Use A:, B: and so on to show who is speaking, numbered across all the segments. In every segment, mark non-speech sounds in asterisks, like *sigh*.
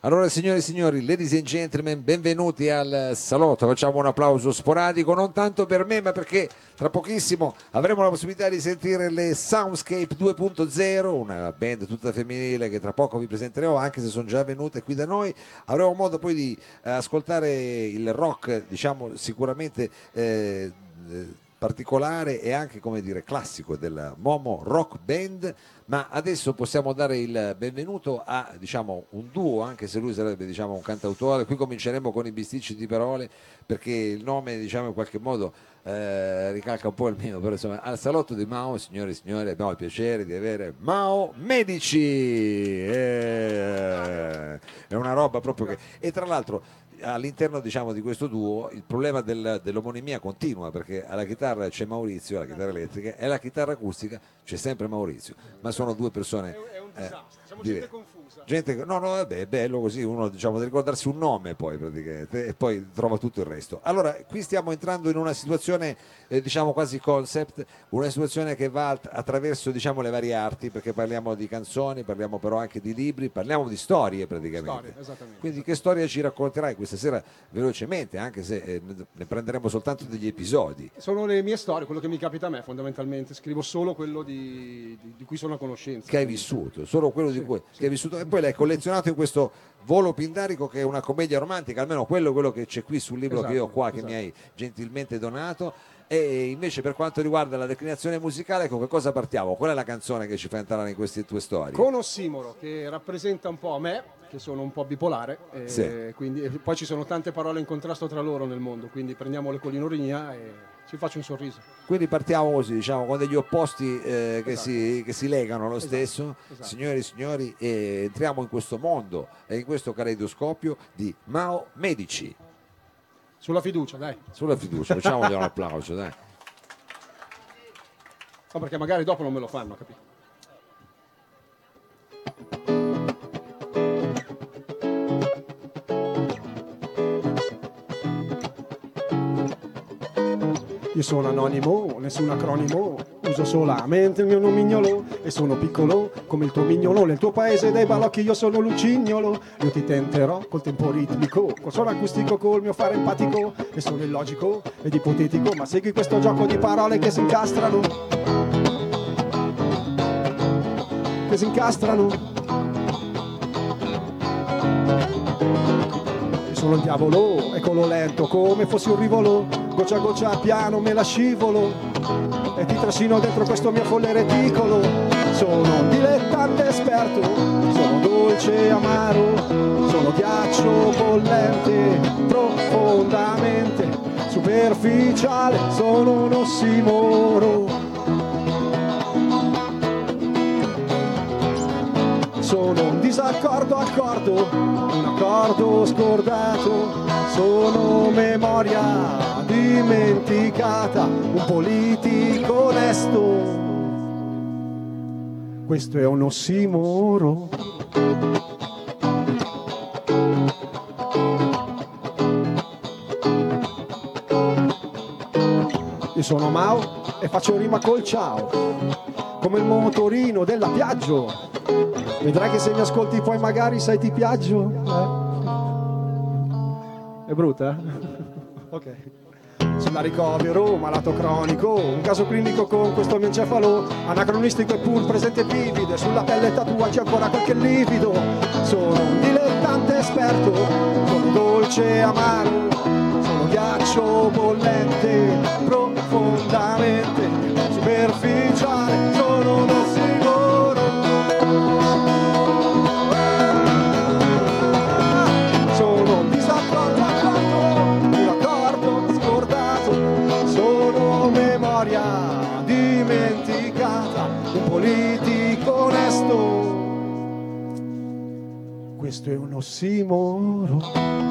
A: Allora signore e signori, ladies and gentlemen, benvenuti al salotto, facciamo un applauso sporadico, non tanto per me ma perché tra pochissimo avremo la possibilità di sentire le Soundscape 2.0, una band tutta femminile che tra poco vi presenterò anche se sono già venute qui da noi, avremo modo poi di eh, ascoltare il rock diciamo sicuramente... Eh, particolare e anche come dire classico della Momo Rock Band ma adesso possiamo dare il benvenuto a diciamo, un duo anche se lui sarebbe diciamo, un cantautore. Qui cominceremo con i bisticci di parole perché il nome diciamo, in qualche modo eh, ricalca un po' il mio però insomma al salotto di Mao signore e signori abbiamo il piacere di avere Mao Medici. Eh, è una roba proprio che e tra l'altro all'interno diciamo, di questo duo il problema del, dell'omonimia continua perché alla chitarra c'è Maurizio, alla chitarra elettrica e alla chitarra acustica c'è sempre Maurizio, ma sono due persone...
B: Eh, siamo gente confusa.
A: Gente, no, no, vabbè, è bello così, uno diciamo deve ricordarsi un nome poi praticamente e poi trova tutto il resto. Allora, qui stiamo entrando in una situazione eh, diciamo quasi concept, una situazione che va attraverso diciamo le varie arti perché parliamo di canzoni, parliamo però anche di libri, parliamo di storie praticamente.
B: Storie,
A: Quindi che storia ci racconterai questa sera velocemente, anche se eh, ne prenderemo soltanto degli episodi?
B: Sono le mie storie, quello che mi capita a me fondamentalmente, scrivo solo quello di, di, di cui sono a conoscenza.
A: Che hai vissuto, solo quello sì, di cui sì. hai vissuto e poi l'hai collezionato in questo Volo Pindarico che è una commedia romantica, almeno quello, quello che c'è qui sul libro
B: esatto,
A: che io ho qua,
B: esatto.
A: che mi hai gentilmente donato. E invece per quanto riguarda la declinazione musicale, con che cosa partiamo? Qual è la canzone che ci fa entrare in queste tue storie?
B: Con Ossimoro, che rappresenta un po' me, che sono un po' bipolare, e
A: Sì.
B: quindi, e poi ci sono tante parole in contrasto tra loro nel mondo, quindi prendiamo le collinorinia e ci faccio un sorriso.
A: Quindi partiamo così, diciamo, con degli opposti eh, che,
B: Esatto.
A: si, che si legano lo
B: Esatto,
A: stesso.
B: esatto.
A: Signore e signori, eh, entriamo in questo mondo e in questo caleidoscopio di Mao Medici.
B: Sulla fiducia, dai.
A: Sulla fiducia, facciamogli un *laughs* applauso, dai.
B: No, perché magari dopo non me lo fanno, capito? Io sono anonimo, nessun acronimo, uso solamente il mio nomignolo e sono piccolo come il tuo mignolo. Nel tuo paese dei balocchi io sono lucignolo. Io ti tenterò col tempo ritmico, col suono acustico, col mio fare empatico e sono illogico ed ipotetico, ma segui questo gioco di parole che si incastrano. Che si incastrano. Sono il diavolo, eccolo lento come fossi un rivolo, goccia a goccia piano me la scivolo e ti trascino dentro questo mio folle reticolo. Sono un dilettante esperto, sono dolce e amaro, sono ghiaccio bollente, profondamente superficiale, sono un ossimoro. Disaccordo accordo, un accordo scordato, sono memoria dimenticata, un politico onesto. Questo è un ossimoro. Io sono Mao e faccio rima col ciao, come il motorino della Piaggio. Vedrai che se mi ascolti poi magari sai ti piaggio. Eh? È brutta? *laughs* ok. Sulla ricovero, malato cronico, un caso clinico con questo mio encefalo, anacronistico e pur presente vivido, sulla pelle tatuaggi ancora qualche livido. Sono un dilettante esperto, sono dolce amaro, ghiaccio bollente, profondamente superficiale, sono un ossimoro. Sono un disaccordo accordo, un accordo scordato, sono memoria dimenticata, un politico onesto. Questo è un ossimoro.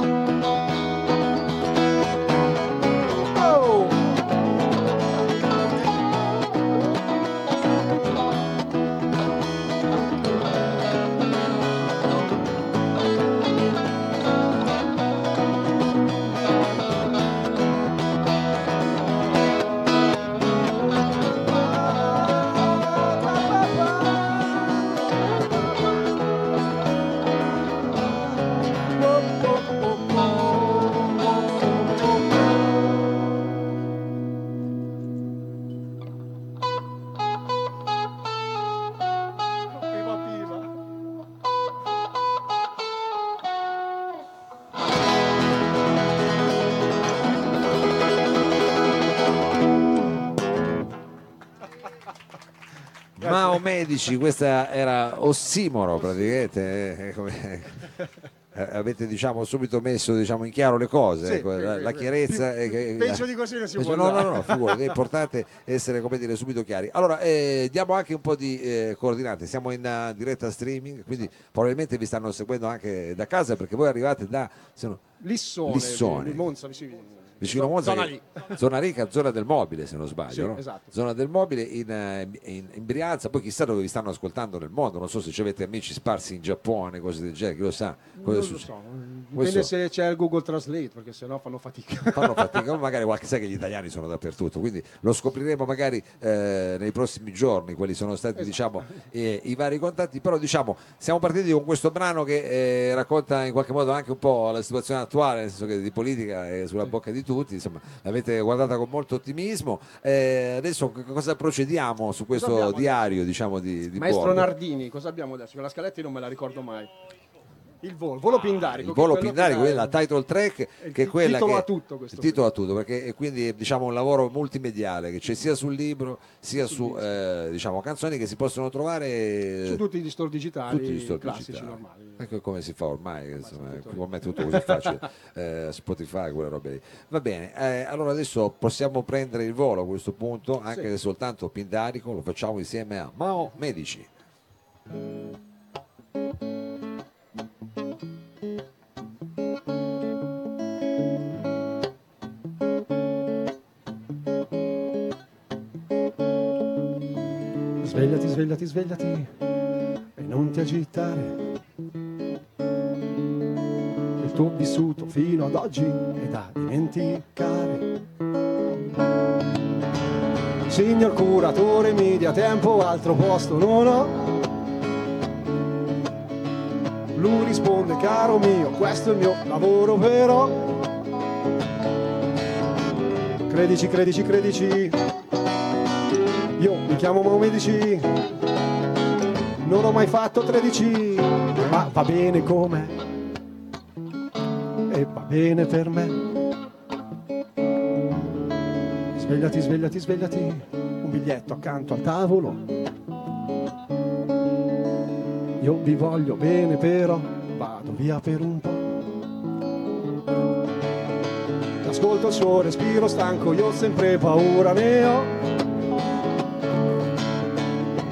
A: Medici, questa era ossimoro praticamente. eh, come- eh, *laughs* avete diciamo subito messo diciamo, in chiaro le cose,
B: Sì,
A: ecco,
B: sì,
A: la,
B: sì,
A: la chiarezza. è che-
B: Penso di così non si
A: Penso-
B: può
A: no, no, no, figurati, è importante essere come dire, subito chiari. Allora, eh, diamo anche un po' di eh, coordinate. Siamo in eh, diretta streaming, quindi probabilmente vi stanno seguendo anche da casa perché voi arrivate da no-
B: Lissone,
A: Lissone.
B: Monza, vicino,
A: vicino a Monza,
B: Zona
A: che- zona ricca, zona del mobile se non sbaglio.
B: Sì,
A: no?
B: esatto.
A: Zona del mobile in, eh, in- in Brianza, poi chissà dove vi stanno ascoltando nel mondo, non so se avete amici sparsi in Giappone, cose del genere, chi lo sa. cosa
B: Non lo so, dipende
A: Questo-
B: se c'è il Google Translate, perché sennò fanno fatica.
A: fanno fatica, *laughs* magari qualche sa che gli italiani sono dappertutto, quindi lo scopriremo magari eh, nei prossimi giorni quali sono stati
B: Esatto.
A: diciamo, eh, i vari contatti, però diciamo siamo partiti con questo brano che eh, racconta in qualche modo anche un po' la situazione attuale, nel senso che di politica è sulla bocca di tutti, insomma l'avete guardata con molto ottimismo, Eh, adesso cosa procediamo su questo diario diciamo di, di
B: Maestro
A: bordo?
B: Nardini, cosa abbiamo adesso? La scaletta io non me la ricordo mai. Il volo, volo pindarico.
A: il volo pindarico,
B: che-
A: quella title track
B: il
A: che è quella
B: titolo
A: che
B: a tutto questo
A: il titolo a tutto perché è quindi è, diciamo un lavoro multimediale che c'è sia sul libro sia su eh, diciamo canzoni che si possono trovare
B: Su tutti gli store digitali
A: tutti gli store
B: classici
A: digitali.
B: normali.
A: Ecco come si fa ormai, insomma, ormai tutto così facile, *laughs* eh, Spotify, quelle robe lì. Va bene, eh, allora adesso possiamo prendere il volo a questo punto, anche
B: Sì.
A: se soltanto Pindarico, lo facciamo insieme a Mao Medici.
B: Svegliati, svegliati, svegliati e non ti agitare. Il tuo vissuto fino ad oggi è da dimenticare. Signor curatore, mi dia tempo, altro posto non ho. Lui risponde, caro mio, questo è il mio lavoro però. Credici, credici, credici. Io mi chiamo Mau Medici, non ho mai fatto 13, ma va bene com'è e va bene per me. Svegliati, svegliati, svegliati, un biglietto accanto al tavolo. Io vi voglio bene però, vado via per un po'. Ascolto il suo respiro stanco, io sempre paura ne ho.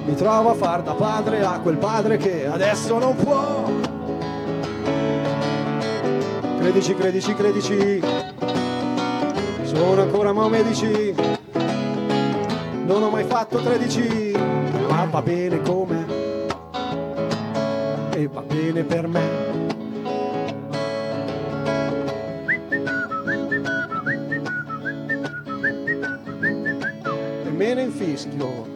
B: Mi trovo a far da padre a quel padre che adesso non può. Credici, credici, credici. Sono ancora Mao Medici. Non ho mai fatto 13, ma va bene com'è. E va bene per me. E me ne infischio.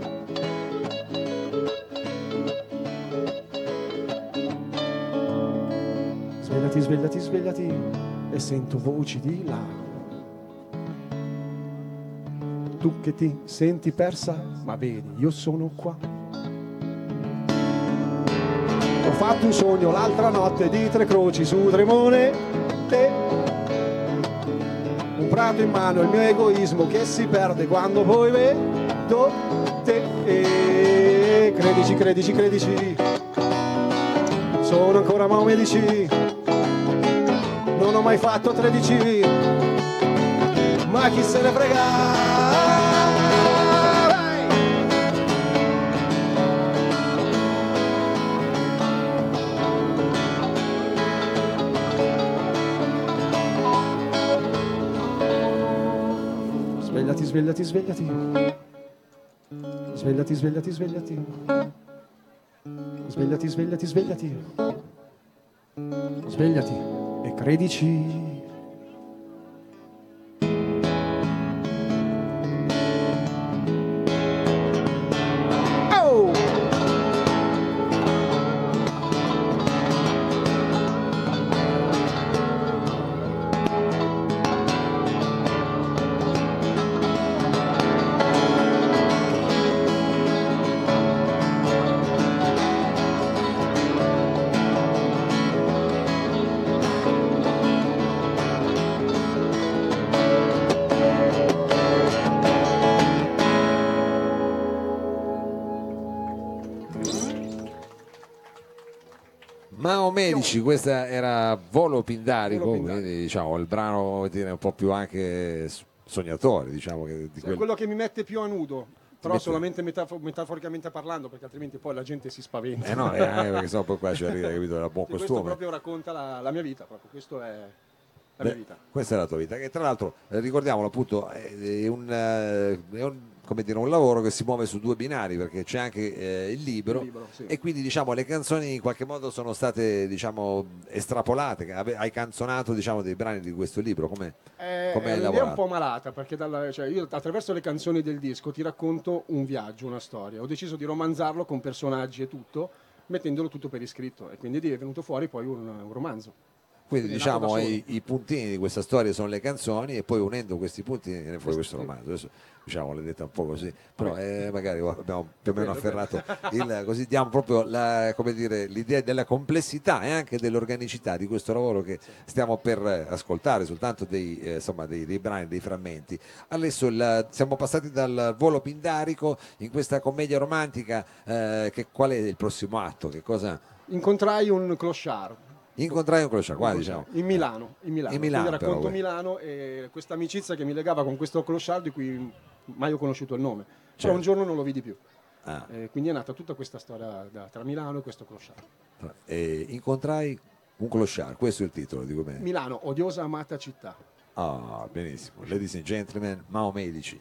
B: Svegliati, svegliati, svegliati e sento voci di là. Tu che ti senti persa, ma vedi, io sono qua. Ho fatto un sogno l'altra notte di tre croci su Tremone. Te. Un prato in mano, il mio egoismo che si perde quando poi vedo te. E credici, credici, credici. Sono ancora Mao Medici. Mai fatto 13. Ma chi se ne frega? Vai! Svegliati, svegliati, svegliati. Svegliati, svegliati, svegliati. Svegliati, svegliati, svegliati. Svegliati e credici.
A: Medici, questa era Volo Pindarico,
B: Volo Pindarico.
A: quindi diciamo il brano dire, un po' più anche sognatore, diciamo che di
B: Sì, è
A: quel-
B: quello che mi mette più a nudo, però
A: mette-
B: solamente metafo- metaforicamente parlando, perché altrimenti poi la gente si spaventa.
A: Eh no, eh, perché sennò poi qua ci arriva, capito, da buon
B: Sì, questo
A: costume.
B: proprio racconta la, la mia vita, proprio. questo è la mia vita.
A: Questa è la tua vita, che tra l'altro eh, ricordiamolo appunto è è un, eh, è un, come dire, un lavoro che si muove su due binari perché c'è anche eh, il libro,
B: Il libro, sì.
A: e quindi diciamo le canzoni in qualche modo sono state diciamo estrapolate, hai canzonato diciamo dei brani di questo libro, come
B: È,
A: Come
B: è
A: hai
B: un'idea un
A: lavorato?
B: po' malata perché dalla- cioè, io attraverso le canzoni del disco ti racconto un viaggio, una storia. Ho deciso di romanzarlo con personaggi e tutto, mettendolo tutto per iscritto e quindi è venuto fuori poi un, un romanzo.
A: Quindi diciamo i, i puntini di questa storia sono le canzoni e poi unendo questi puntini viene fuori questo romanzo. Adesso diciamo l'hai detta un po' così, però eh, magari abbiamo più o meno afferrato il, così diamo proprio la- come dire, l'idea della complessità e anche dell'organicità di questo lavoro che stiamo per ascoltare, soltanto dei, eh, insomma, dei, dei brani, dei frammenti. Adesso il- siamo passati dal volo pindarico in questa commedia romantica, eh, che, qual è il prossimo atto? Che cosa...
B: Incontrai un clochard.
A: Incontrai un crociato, qua diciamo.
B: In Milano, in Milano.
A: In Milano,
B: Quindi racconto
A: però,
B: Milano e questa amicizia che mi legava con questo clochard di cui mai ho conosciuto il nome.
A: Certo.
B: Però un giorno non lo vidi più.
A: Ah.
B: Eh, quindi è nata tutta questa storia da- tra Milano e questo clochard.
A: E incontrai un clochard, questo è il titolo, dico bene.
B: Milano, odiosa amata città.
A: Ah, benissimo. Ladies and gentlemen, Mao Medici.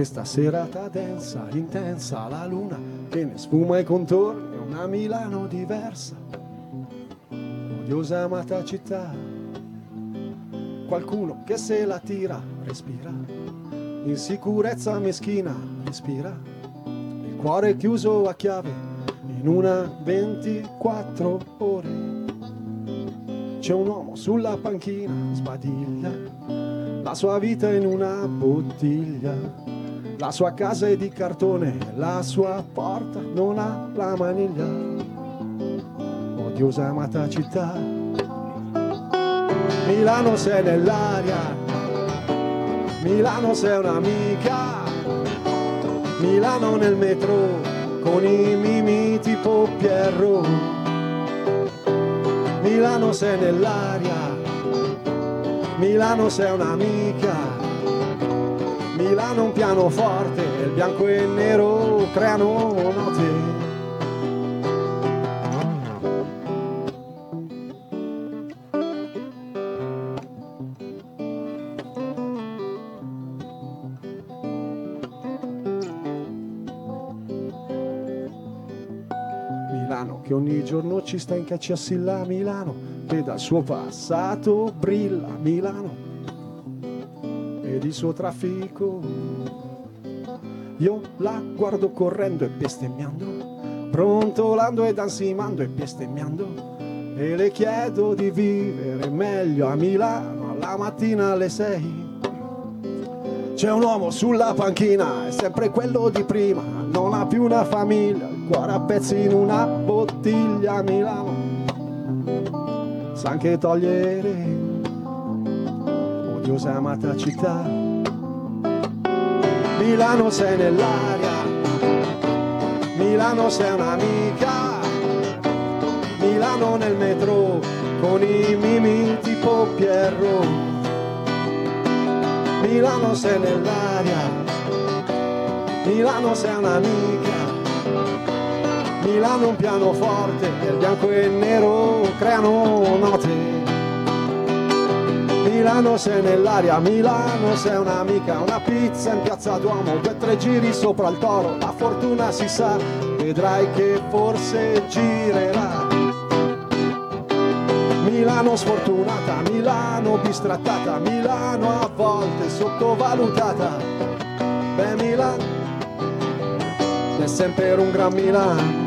B: Questa serata densa, intensa, la luna che ne sfuma i contorni, una Milano diversa, odiosa amata città. Qualcuno che se la tira, respira, insicurezza meschina, respira, il cuore chiuso a chiave in una 24 ore. C'è un uomo sulla panchina, sbadiglia, la sua vita in una bottiglia. La sua casa è di cartone, la sua porta non ha la maniglia. Odiosa amata città. Milano sei nell'aria, Milano sei un'amica. Milano nel metro con i mimi tipo Pierro. Milano sei nell'aria, Milano sei un'amica. Milano un pianoforte, il bianco e il nero creano note. Milano che ogni giorno ci sta in caccia assilla Milano che dal suo passato brilla Milano il suo traffico io la guardo correndo e bestemmiando brontolando ed ansimando e bestemmiando e le chiedo di vivere meglio a Milano alla mattina alle sei c'è un uomo sulla panchina, è sempre quello di prima, non ha più una famiglia, il cuore a pezzi in una bottiglia a Milano. Sa anche togliere, odiosa amata città. Milano sei nell'aria, Milano sei un'amica, Milano nel metro con i mimi tipo Pierro. Milano sei nell'aria, Milano sei un'amica, Milano un pianoforte, il bianco e il nero creano note. Milano sei nell'aria, Milano sei un'amica, una pizza in piazza Duomo, due tre giri sopra il toro, la fortuna si sa, vedrai che forse girerà. Milano sfortunata, Milano bistrattata, Milano a volte sottovalutata. Beh, Milano è sempre un gran Milano.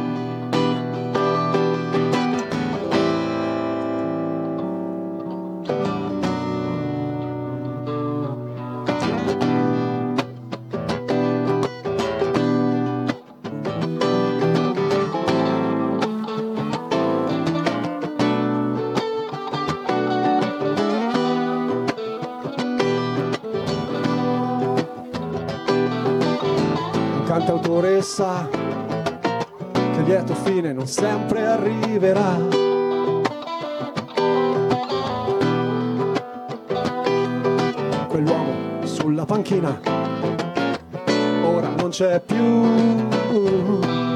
B: Cantautoressa che lieto fine non sempre arriverà. Quell'uomo sulla panchina ora non c'è più.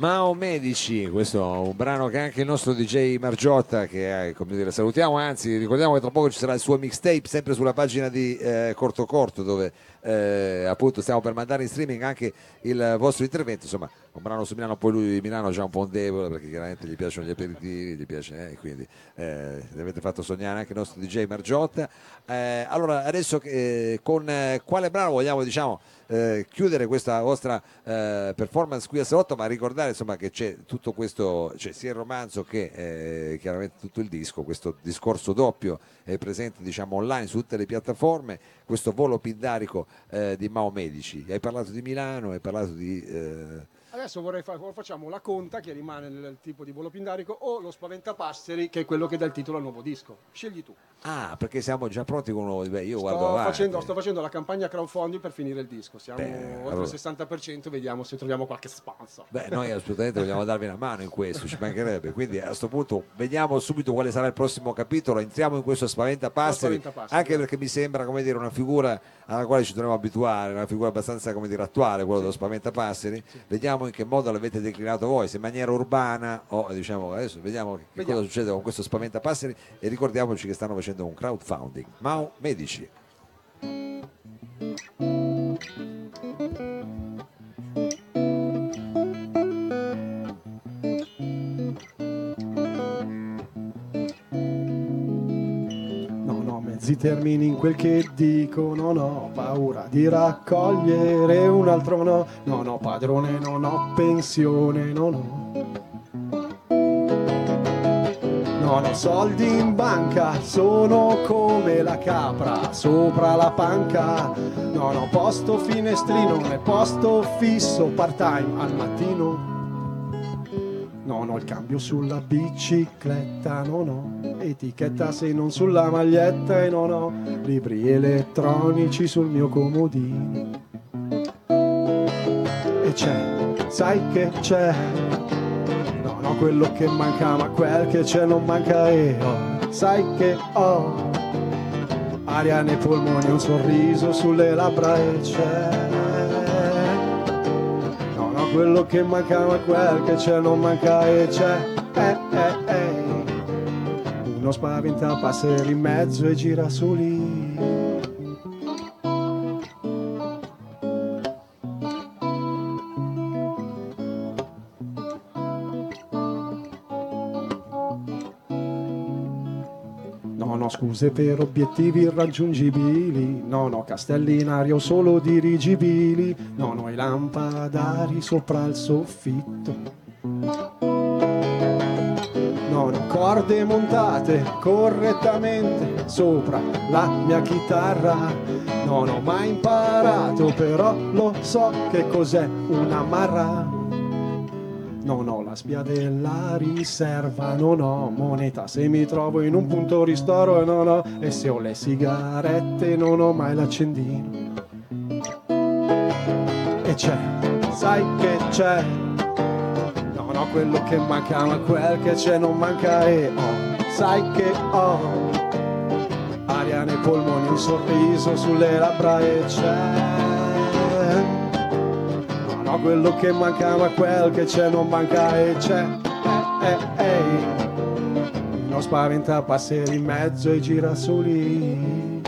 A: Mao Medici, questo è un brano che anche il nostro DJ Margiotta, che eh, come dire, salutiamo, anzi ricordiamo che tra poco ci sarà il suo mixtape sempre sulla pagina di eh, Corto Corto dove eh, appunto stiamo per mandare in streaming anche il vostro intervento, insomma un brano su Milano, poi lui di Milano ha già un po' debole perché chiaramente gli piacciono gli aperitivi, gli piace, eh, quindi eh, vi avete fatto sognare anche il nostro DJ Margiotta. Eh, allora adesso eh, con eh, quale brano vogliamo diciamo eh, chiudere questa vostra eh, performance qui a Salotto, ma ricordare insomma che c'è tutto questo, cioè sia il romanzo che eh, chiaramente tutto il disco, questo discorso doppio è presente diciamo online su tutte le piattaforme, questo volo pindarico eh, di Mao Medici. Hai parlato di Milano, hai parlato di... eh,
B: Adesso vorrei fare, facciamo la conta che rimane nel tipo di volo pindarico o lo spaventapasseri che è quello che dà il titolo al nuovo disco. Scegli tu.
A: Ah, perché siamo già pronti con uno. Beh, io
B: Sto
A: guardo avanti.
B: facendo, sto facendo la campagna crowdfunding per finire il disco. Siamo
A: Beh,
B: oltre
A: allora-
B: il 60%, vediamo se troviamo qualche sponsor.
A: Beh, noi assolutamente vogliamo darvi una mano in questo, ci mancherebbe. Quindi a questo punto vediamo subito quale sarà il prossimo capitolo. Entriamo in questo Spaventapasseri,
B: Spaventapasseri.
A: anche perché mi sembra come dire, una figura alla quale ci dovremmo abituare, una figura abbastanza come dire, attuale, quello dello Spaventapasseri. Vediamo in che modo l'avete declinato voi, se in maniera urbana o diciamo adesso vediamo che
B: Vediamo.
A: cosa succede con questo Spaventapasseri e ricordiamoci che stanno facendo un crowdfunding. Mao Medici.
B: Termini in quel che dico, non ho paura di raccogliere un altro no. Non ho padrone, non ho pensione, non ho. Non ho soldi in banca, sono come la capra sopra la panca. Non ho posto finestrino né posto fisso part time al mattino. Il cambio sulla bicicletta, non ho etichetta se non sulla maglietta e non ho libri elettronici sul mio comodino. E c'è, sai che c'è? Non ho quello che manca, ma quel che c'è non manca e ho, sai che ho aria nei polmoni, un sorriso sulle labbra e c'è. Quello che manca, ma quel che c'è non manca e c'è. Eh, eh, eh. Uno spaventa passare in mezzo e gira su lì. Non ho scuse per obiettivi irraggiungibili, non ho castelli in aria o solo dirigibili, non ho i lampadari sopra il soffitto. Non ho corde montate correttamente sopra la mia chitarra. Non ho mai imparato, però lo so che cos'è una marra. Non ho la spia della riserva, non ho moneta se mi trovo in un punto ristoro e non ho, e se ho le sigarette non ho mai l'accendino. E c'è, sai che c'è, non ho quello che manca ma quel che c'è non manca e ho, sai che ho, aria nei polmoni, un sorriso sulle labbra e c'è. Quello che manca ma quel che c'è non manca e c'è. Eh, eh, eh. Non spaventa passare in mezzo ai girasoli.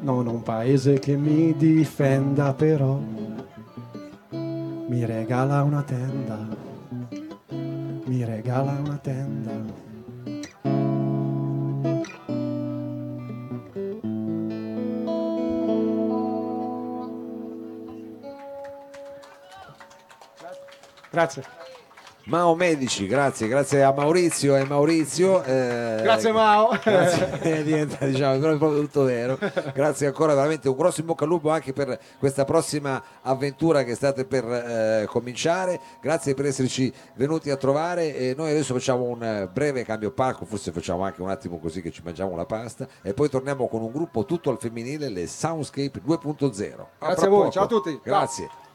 B: Non ho un paese che mi difenda però mi regala una tenda, mi regala una tenda. Grazie.
A: Mao Medici, grazie, grazie a Maurizio e Maurizio. eh,
B: Grazie Mao.
A: Grazie, *laughs* eh, diventa diciamo è proprio tutto vero. Grazie ancora, veramente un grosso in bocca al lupo anche per questa prossima avventura che state per eh, cominciare. Grazie per esserci venuti a trovare e noi adesso facciamo un breve cambio palco, forse facciamo anche un attimo così che ci mangiamo la pasta e poi torniamo con un gruppo tutto al femminile, le Soundscape 2.0.
B: Grazie a voi, ciao a tutti.
A: Grazie.